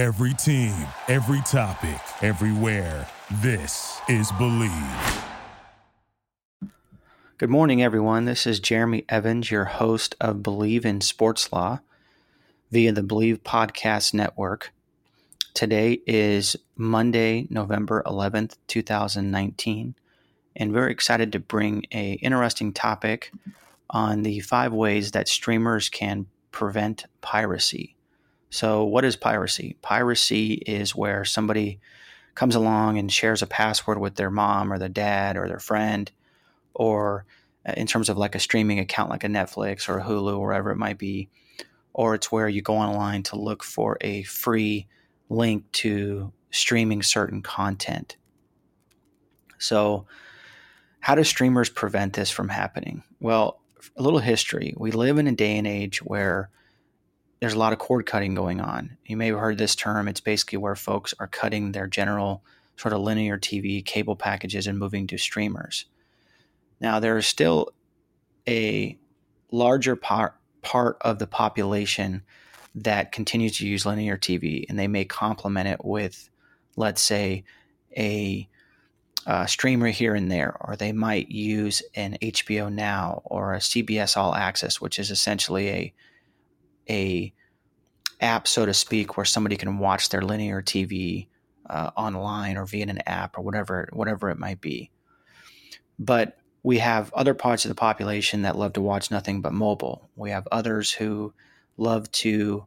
Every team, every topic, everywhere. This is Bleav. Good morning, everyone. This is Jeremy Evans, your host of Bleav in Sports Law via the Bleav Podcast Network. Today is Monday, November 11th, 2019, and very excited to bring a interesting topic on the five ways that streamers can prevent piracy. So, what is piracy? Piracy is where somebody comes along and shares a password with their mom or their dad or their friend, or uh, in terms of like a streaming account like a Netflix or a Hulu, or wherever it might be, or it's where you go online to look for a free link to streaming certain content. So, how do streamers prevent this from happening? Well, a little history. We live in a day and age where there's a lot of cord cutting going on. You may have heard this term. It's basically where folks are cutting their general sort of linear TV cable packages and moving to streamers. Now, there is still a larger part, part of the population that continues to use linear TV, and they may complement it with, let's say, a uh, streamer here and there, or they might use an HBO Now or a CBS All Access, which is essentially a a app, so to speak, where somebody can watch their linear TV uh, online or via an app or whatever whatever it might be. But we have other parts of the population that love to watch nothing but mobile. We have others who love to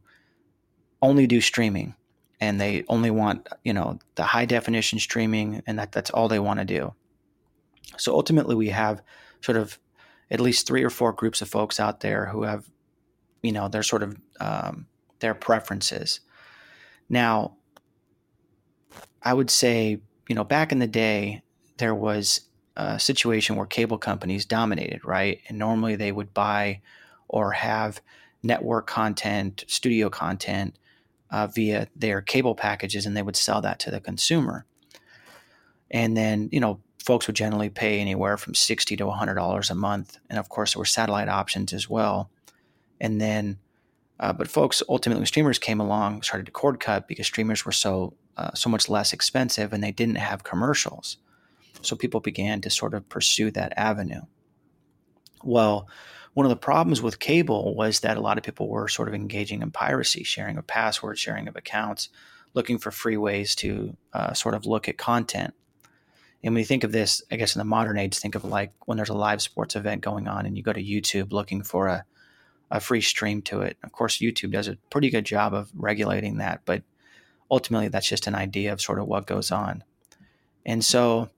only do streaming and they only want you know the high definition streaming and that that's all they want to do so ultimately we have sort of at least three or four groups of folks out there who have you know their sort of um, their preferences now i would say you know back in the day there was a situation where cable companies dominated right and normally they would buy or have network content studio content uh, via their cable packages and they would sell that to the consumer. And then, you know, folks would generally pay anywhere from 60 to $100 a month. And of course, there were satellite options as well. And then, uh, but folks ultimately, when streamers came along, started to cord cut because streamers were so uh, so much less expensive and they didn't have commercials. So people began to sort of pursue that avenue. Well, one of the problems with cable was that a lot of people were sort of engaging in piracy, sharing of passwords, sharing of accounts, looking for free ways to uh, sort of look at content. And when you think of this, I guess in the modern age, think of like when there's a live sports event going on and you go to YouTube looking for a, a free stream to it. Of course, YouTube does a pretty good job of regulating that, but ultimately that's just an idea of sort of what goes on. And so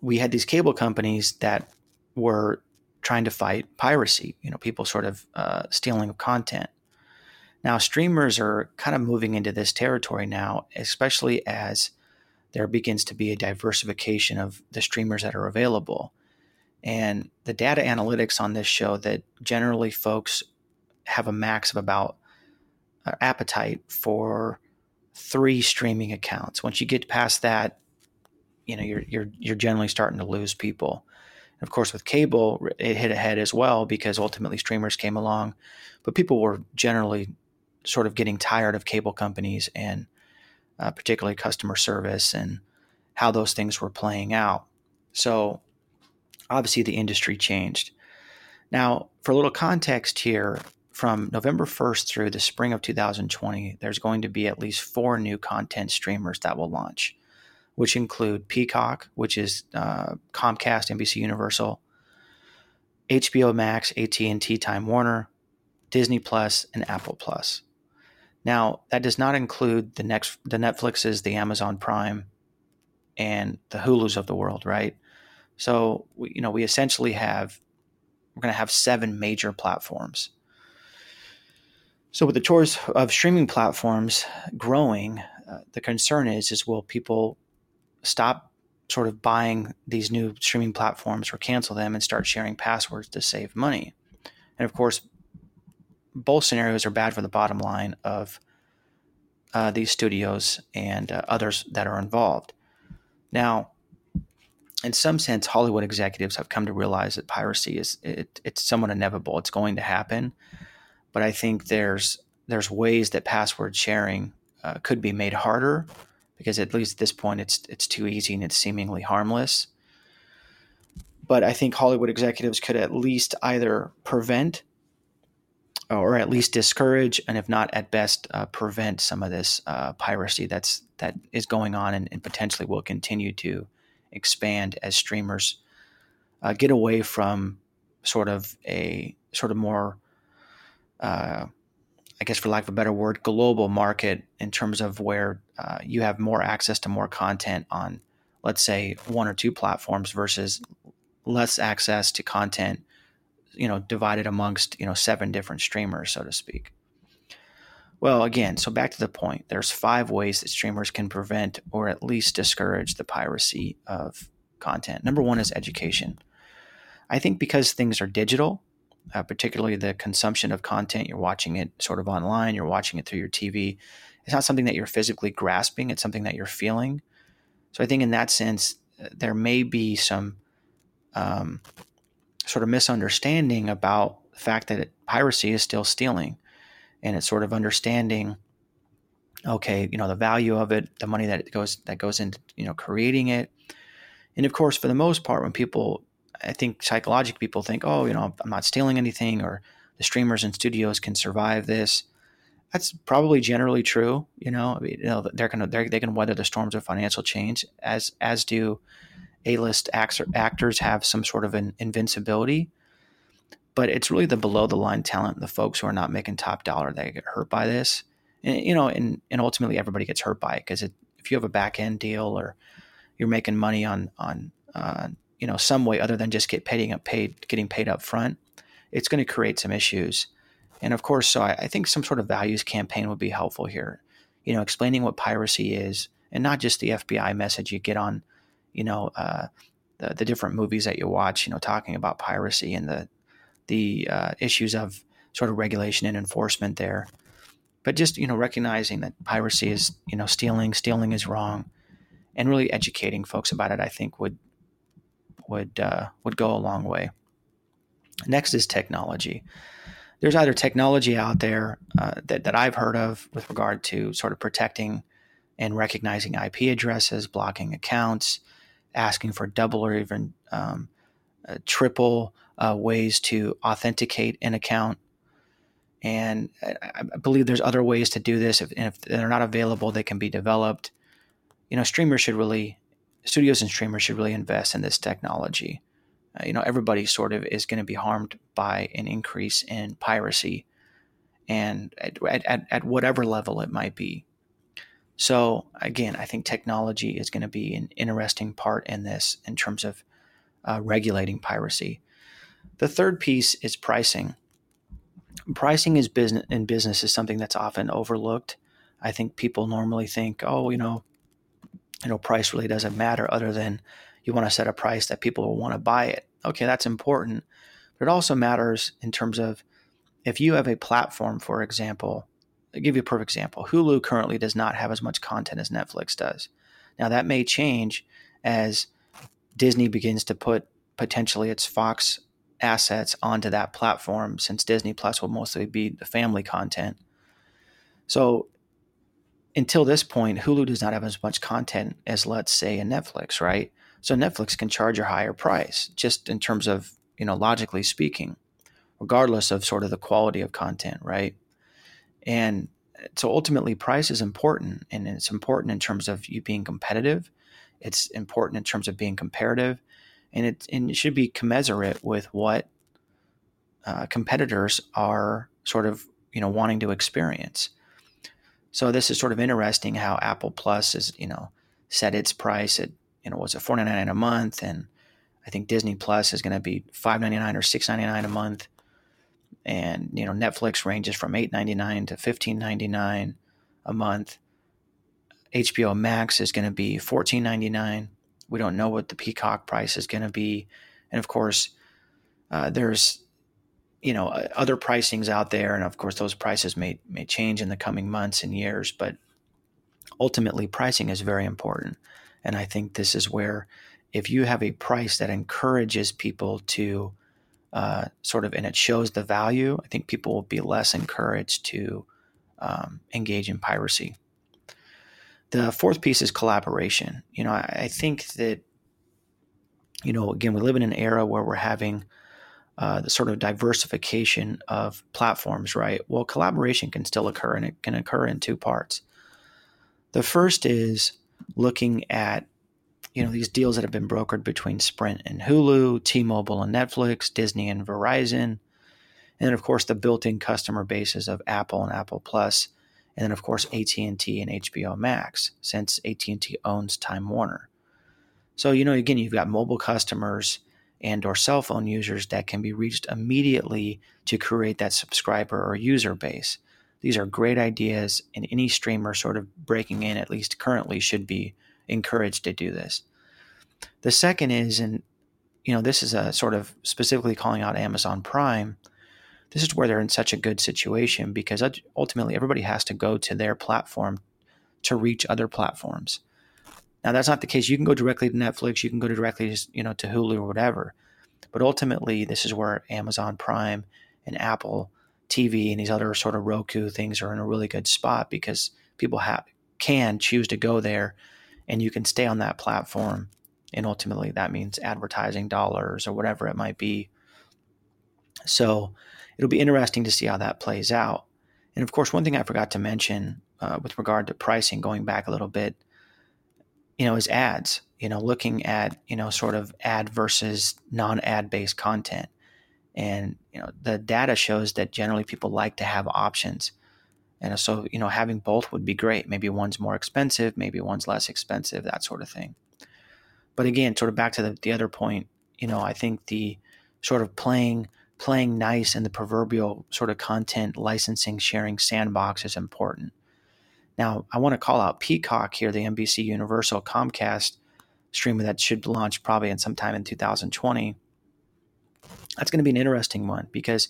we had these cable companies that were trying to fight piracy, you know, people sort of uh, stealing content. Now, streamers are kind of moving into this territory now, especially as there begins to be a diversification of the streamers that are available. And the data analytics on this show that generally folks have a max of about uh, appetite for three streaming accounts. Once you get past that, you know you're you're you're generally starting to lose people. And of course, with cable, it hit ahead as well because ultimately streamers came along, but people were generally sort of getting tired of cable companies and uh, particularly customer service and how those things were playing out. So obviously, the industry changed. Now, for a little context here, from November 1st through the spring of 2020, there's going to be at least four new content streamers that will launch which include Peacock, which is uh, Comcast, NBC Universal, HBO Max, AT&T, Time Warner, Disney Plus, and Apple Plus. Now, that does not include the next the Netflixes, the Amazon Prime, and the Hulu's of the world, right? So, we, you know, we essentially have we're going to have seven major platforms. So, with the choice of streaming platforms growing, uh, the concern is is will people stop sort of buying these new streaming platforms or cancel them and start sharing passwords to save money. And of course, both scenarios are bad for the bottom line of uh, these studios and uh, others that are involved. Now, in some sense, Hollywood executives have come to realize that piracy is it, it's somewhat inevitable. It's going to happen, but I think there's there's ways that password sharing uh, could be made harder because at least at this point it's it's too easy and it's seemingly harmless. But I think Hollywood executives could at least either prevent or at least discourage, and if not, at best, uh, prevent some of this uh, piracy that's that is going on and, and, potentially will continue to expand as streamers uh, get away from sort of a sort of more, uh, I guess, for lack of a better word, global market in terms of where uh, you have more access to more content on, let's say, one or two platforms versus less access to content you know divided amongst you know seven different streamers so to speak well again so back to the point there's five ways that streamers can prevent or at least discourage the piracy of content. Number one is education. I think because things are digital uh, particularly the consumption of content you're watching it sort of online you're watching it through your tv it's not something that you're physically grasping it's something that you're feeling. So i think in that sense uh, there may be some um, sort of misunderstanding about the fact that it, piracy is still stealing and it's sort of understanding okay you know the value of it the money that goes that goes into you know creating it. And of course for the most part when people i think psychologically people think oh you know i'm not stealing anything or the streamers and studios can survive this that's probably generally true you know? You know they're gonna they're, they can weather the storms of financial change as as do a-list actors have some sort of an invincibility, but it's really the below the line talent, the folks who are not making top dollar that get hurt by this. And, you know, and, and ultimately everybody gets hurt by it because if you have a back end deal or you're making money on on uh, you know some way other than just get paid up paid getting paid up front, it's going to create some issues. And of course, so I, I think some sort of values campaign would be helpful here. You know, explaining what piracy is and not just the FBI message you get on you know, uh, the, the different movies that you watch, you know, talking about piracy and the the uh, issues of sort of regulation and enforcement there. But just you know, recognizing that piracy is you know stealing, stealing is wrong, and really educating folks about it, I think would would uh, would go a long way. Next is technology. There's either technology out there uh, that, that I've heard of with regard to sort of protecting and recognizing IP addresses, blocking accounts, asking for double or even um, triple uh, ways to authenticate an account. And I, I, believe there's other ways to do this. If, if they're not available, they can be developed. You know, streamers should really, studios and streamers should really invest in this technology. Uh, you know, everybody sort of is going to be harmed by an increase in piracy, and at, at, at whatever level it might be. So again, I think technology is going to be an interesting part in this in terms of uh, regulating piracy. The third piece is pricing. Pricing is business in business is something that's often overlooked. I think people normally think, oh, you know, you know, price really doesn't matter other than you want to set a price that people will want to buy it. Okay, that's important. But it also matters in terms of if you have a platform, for example, I'll give you a perfect example. Hulu currently does not have as much content as Netflix does. Now that may change as Disney begins to put potentially its Fox assets onto that platform since Disney Plus will mostly be the family content. So until this point, Hulu does not have as much content as let's say a Netflix, right? So Netflix can charge a higher price just in terms of, you know, logically speaking, regardless of sort of the quality of content, right? And so ultimately, price is important, and it's important in terms of you being competitive. It's important in terms of being comparative, and it, and it should be commensurate with what uh, competitors are sort of you know wanting to experience. So this is sort of interesting how Apple Plus is you know set its price at you know was it four ninety nine a month, and I think Disney Plus is going to be five ninety nine or six ninety nine a month and you know Netflix ranges from eight ninety nine to fifteen ninety nine a month. HBO Max is going to be fourteen ninety nine. We don't know what the Peacock price is going to be, and of course, uh, there's you know other pricings out there, and of course those prices may may change in the coming months and years. But ultimately, pricing is very important, and I think this is where if you have a price that encourages people to uh, sort of and it shows the value, I think people will be less encouraged to um, engage in piracy. The fourth piece is collaboration. You know, I, I, think that, you know, again, we live in an era where we're having uh, the sort of diversification of platforms, right? Well, collaboration can still occur and it can occur in two parts. The first is looking at you know these deals that have been brokered between Sprint and Hulu, T-Mobile and Netflix, Disney and Verizon, and of course the built-in customer bases of Apple and Apple Plus, and then of course AT&T and HBO Max, since AT&T owns Time Warner. So you know again you've got mobile customers and or cell phone users that can be reached immediately to create that subscriber or user base. These are great ideas, and any streamer sort of breaking in, at least currently, should be encouraged to do this. The second is, and you know, this is a sort of specifically calling out Amazon Prime. This is where they're in such a good situation because ultimately everybody has to go to their platform to reach other platforms. Now that's not the case. You can go directly to Netflix, you can go directly to, you know to Hulu or whatever. But ultimately this is where Amazon Prime and Apple TV and these other sort of Roku things are in a really good spot because people have can choose to go there and you can stay on that platform and ultimately that means advertising dollars or whatever it might be. So it'll be interesting to see how that plays out. And of course, one thing I forgot to mention uh, with regard to pricing, going back a little bit, you know, is ads. You know, looking at you know sort of ad versus non-ad based content, and you know the data shows that generally people like to have options. And so, you know, having both would be great. Maybe one's more expensive, maybe one's less expensive, that sort of thing. But again, sort of back to the, the other point, you know, I think the sort of playing playing nice in the proverbial sort of content licensing sharing sandbox is important. Now, I want to call out Peacock here, the NBC Universal Comcast streamer that should launch probably in sometime in 2020. That's going to be an interesting one because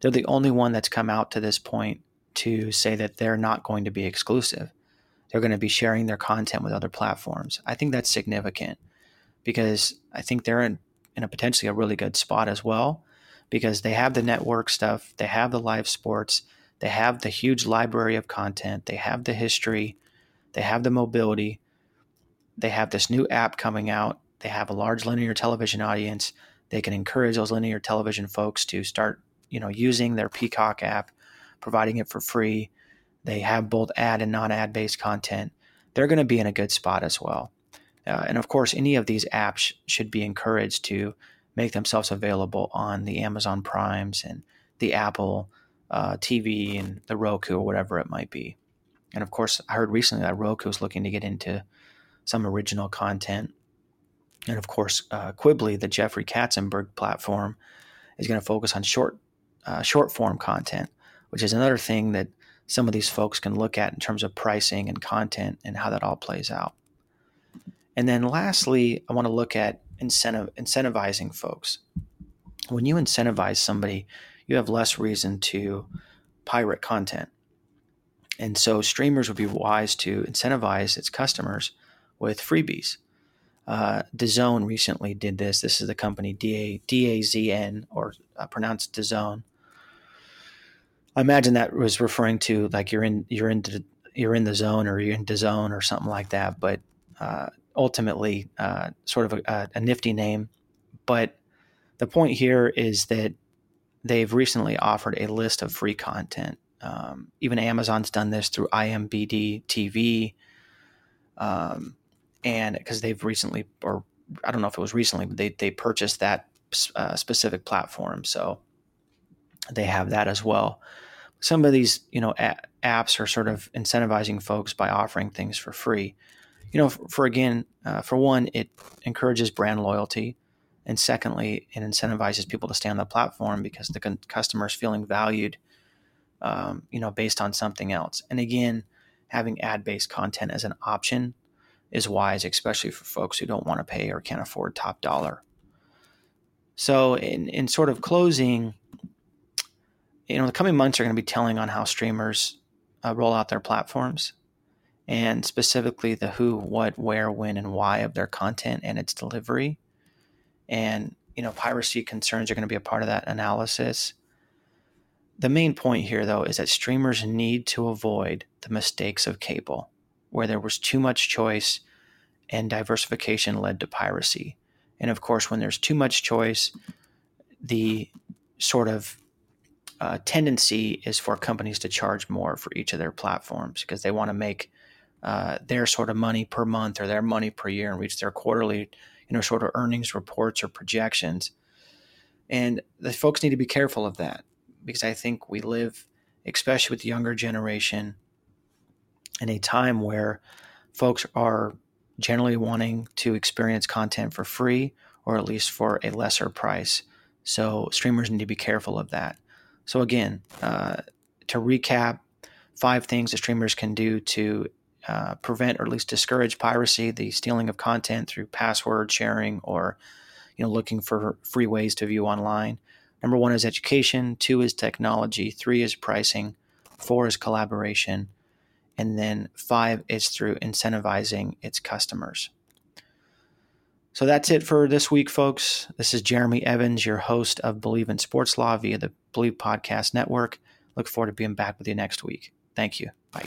they're the only one that's come out to this point to say that they're not going to be exclusive. They're going to be sharing their content with other platforms. I think that's significant because I think they're in, in a potentially a really good spot as well because they have the network stuff, they have the live sports, they have the huge library of content, they have the history, they have the mobility, they have this new app coming out, they have a large linear television audience. They can encourage those linear television folks to start, you know, using their Peacock app, providing it for free. They have both ad and non-ad based content. They're going to be in a good spot as well. Uh, and of course, any of these apps should be encouraged to make themselves available on the Amazon Primes and the Apple uh, TV and the Roku or whatever it might be. And of course, I heard recently that Roku is looking to get into some original content. And of course, uh, Quibi, the Jeffrey Katzenberg platform, is going to focus on short uh, short form content, which is another thing that some of these folks can look at in terms of pricing and content and how that all plays out. And then lastly, I want to look at incentivizing folks. When you incentivize somebody, you have less reason to pirate content. And so streamers would be wise to incentivize its customers with freebies. Uh, DAZN recently did this. This is the company D A Z N or uh, pronounced DAZN. I imagine that was referring to like you're in you're in you're in the zone or you're in the zone or something like that. But uh, ultimately uh, sort of a, a, nifty name. But the point here is that they've recently offered a list of free content. Um, even Amazon's done this through IMBD TV. Um, and because they've recently, or I don't know if it was recently, but they, they purchased that uh, specific platform. So they have that as well. Some of these, you know, a- apps are sort of incentivizing folks by offering things for free you know, for, for again, uh, for one, it encourages brand loyalty, and secondly, it incentivizes people to stay on the platform because the con- customer is feeling valued, um, you know, based on something else. And again, having ad-based content as an option is wise, especially for folks who don't want to pay or can't afford top dollar. So, in in sort of closing, you know, the coming months are going to be telling on how streamers uh, roll out their platforms and specifically the who, what, where, when, and why of their content and its delivery. And, you know, piracy concerns are going to be a part of that analysis. the main point here, though, is that streamers need to avoid the mistakes of cable, where there was too much choice and diversification led to piracy. And of course, when there's too much choice, the sort of uh, tendency is for companies to charge more for each of their platforms because they want to make uh, their sort of money per month or their money per year and reach their quarterly, you know, sort of earnings reports or projections. And the folks need to be careful of that because I think we live, especially with the younger generation, in a time where folks are generally wanting to experience content for free or at least for a lesser price. So streamers need to be careful of that. So again, uh, to recap, five things the streamers can do to uh, prevent or at least discourage piracy, the stealing of content through password sharing or you know looking for free ways to view online. Number one is education. Two is technology. Three is pricing. Four is collaboration. And then five is through incentivizing its customers. So that's it for this week, folks. This is Jeremy Evans, your host of Bleav in Sports Law via the Bleav Podcast Network. Look forward to being back with you next week. Thank you. Bye.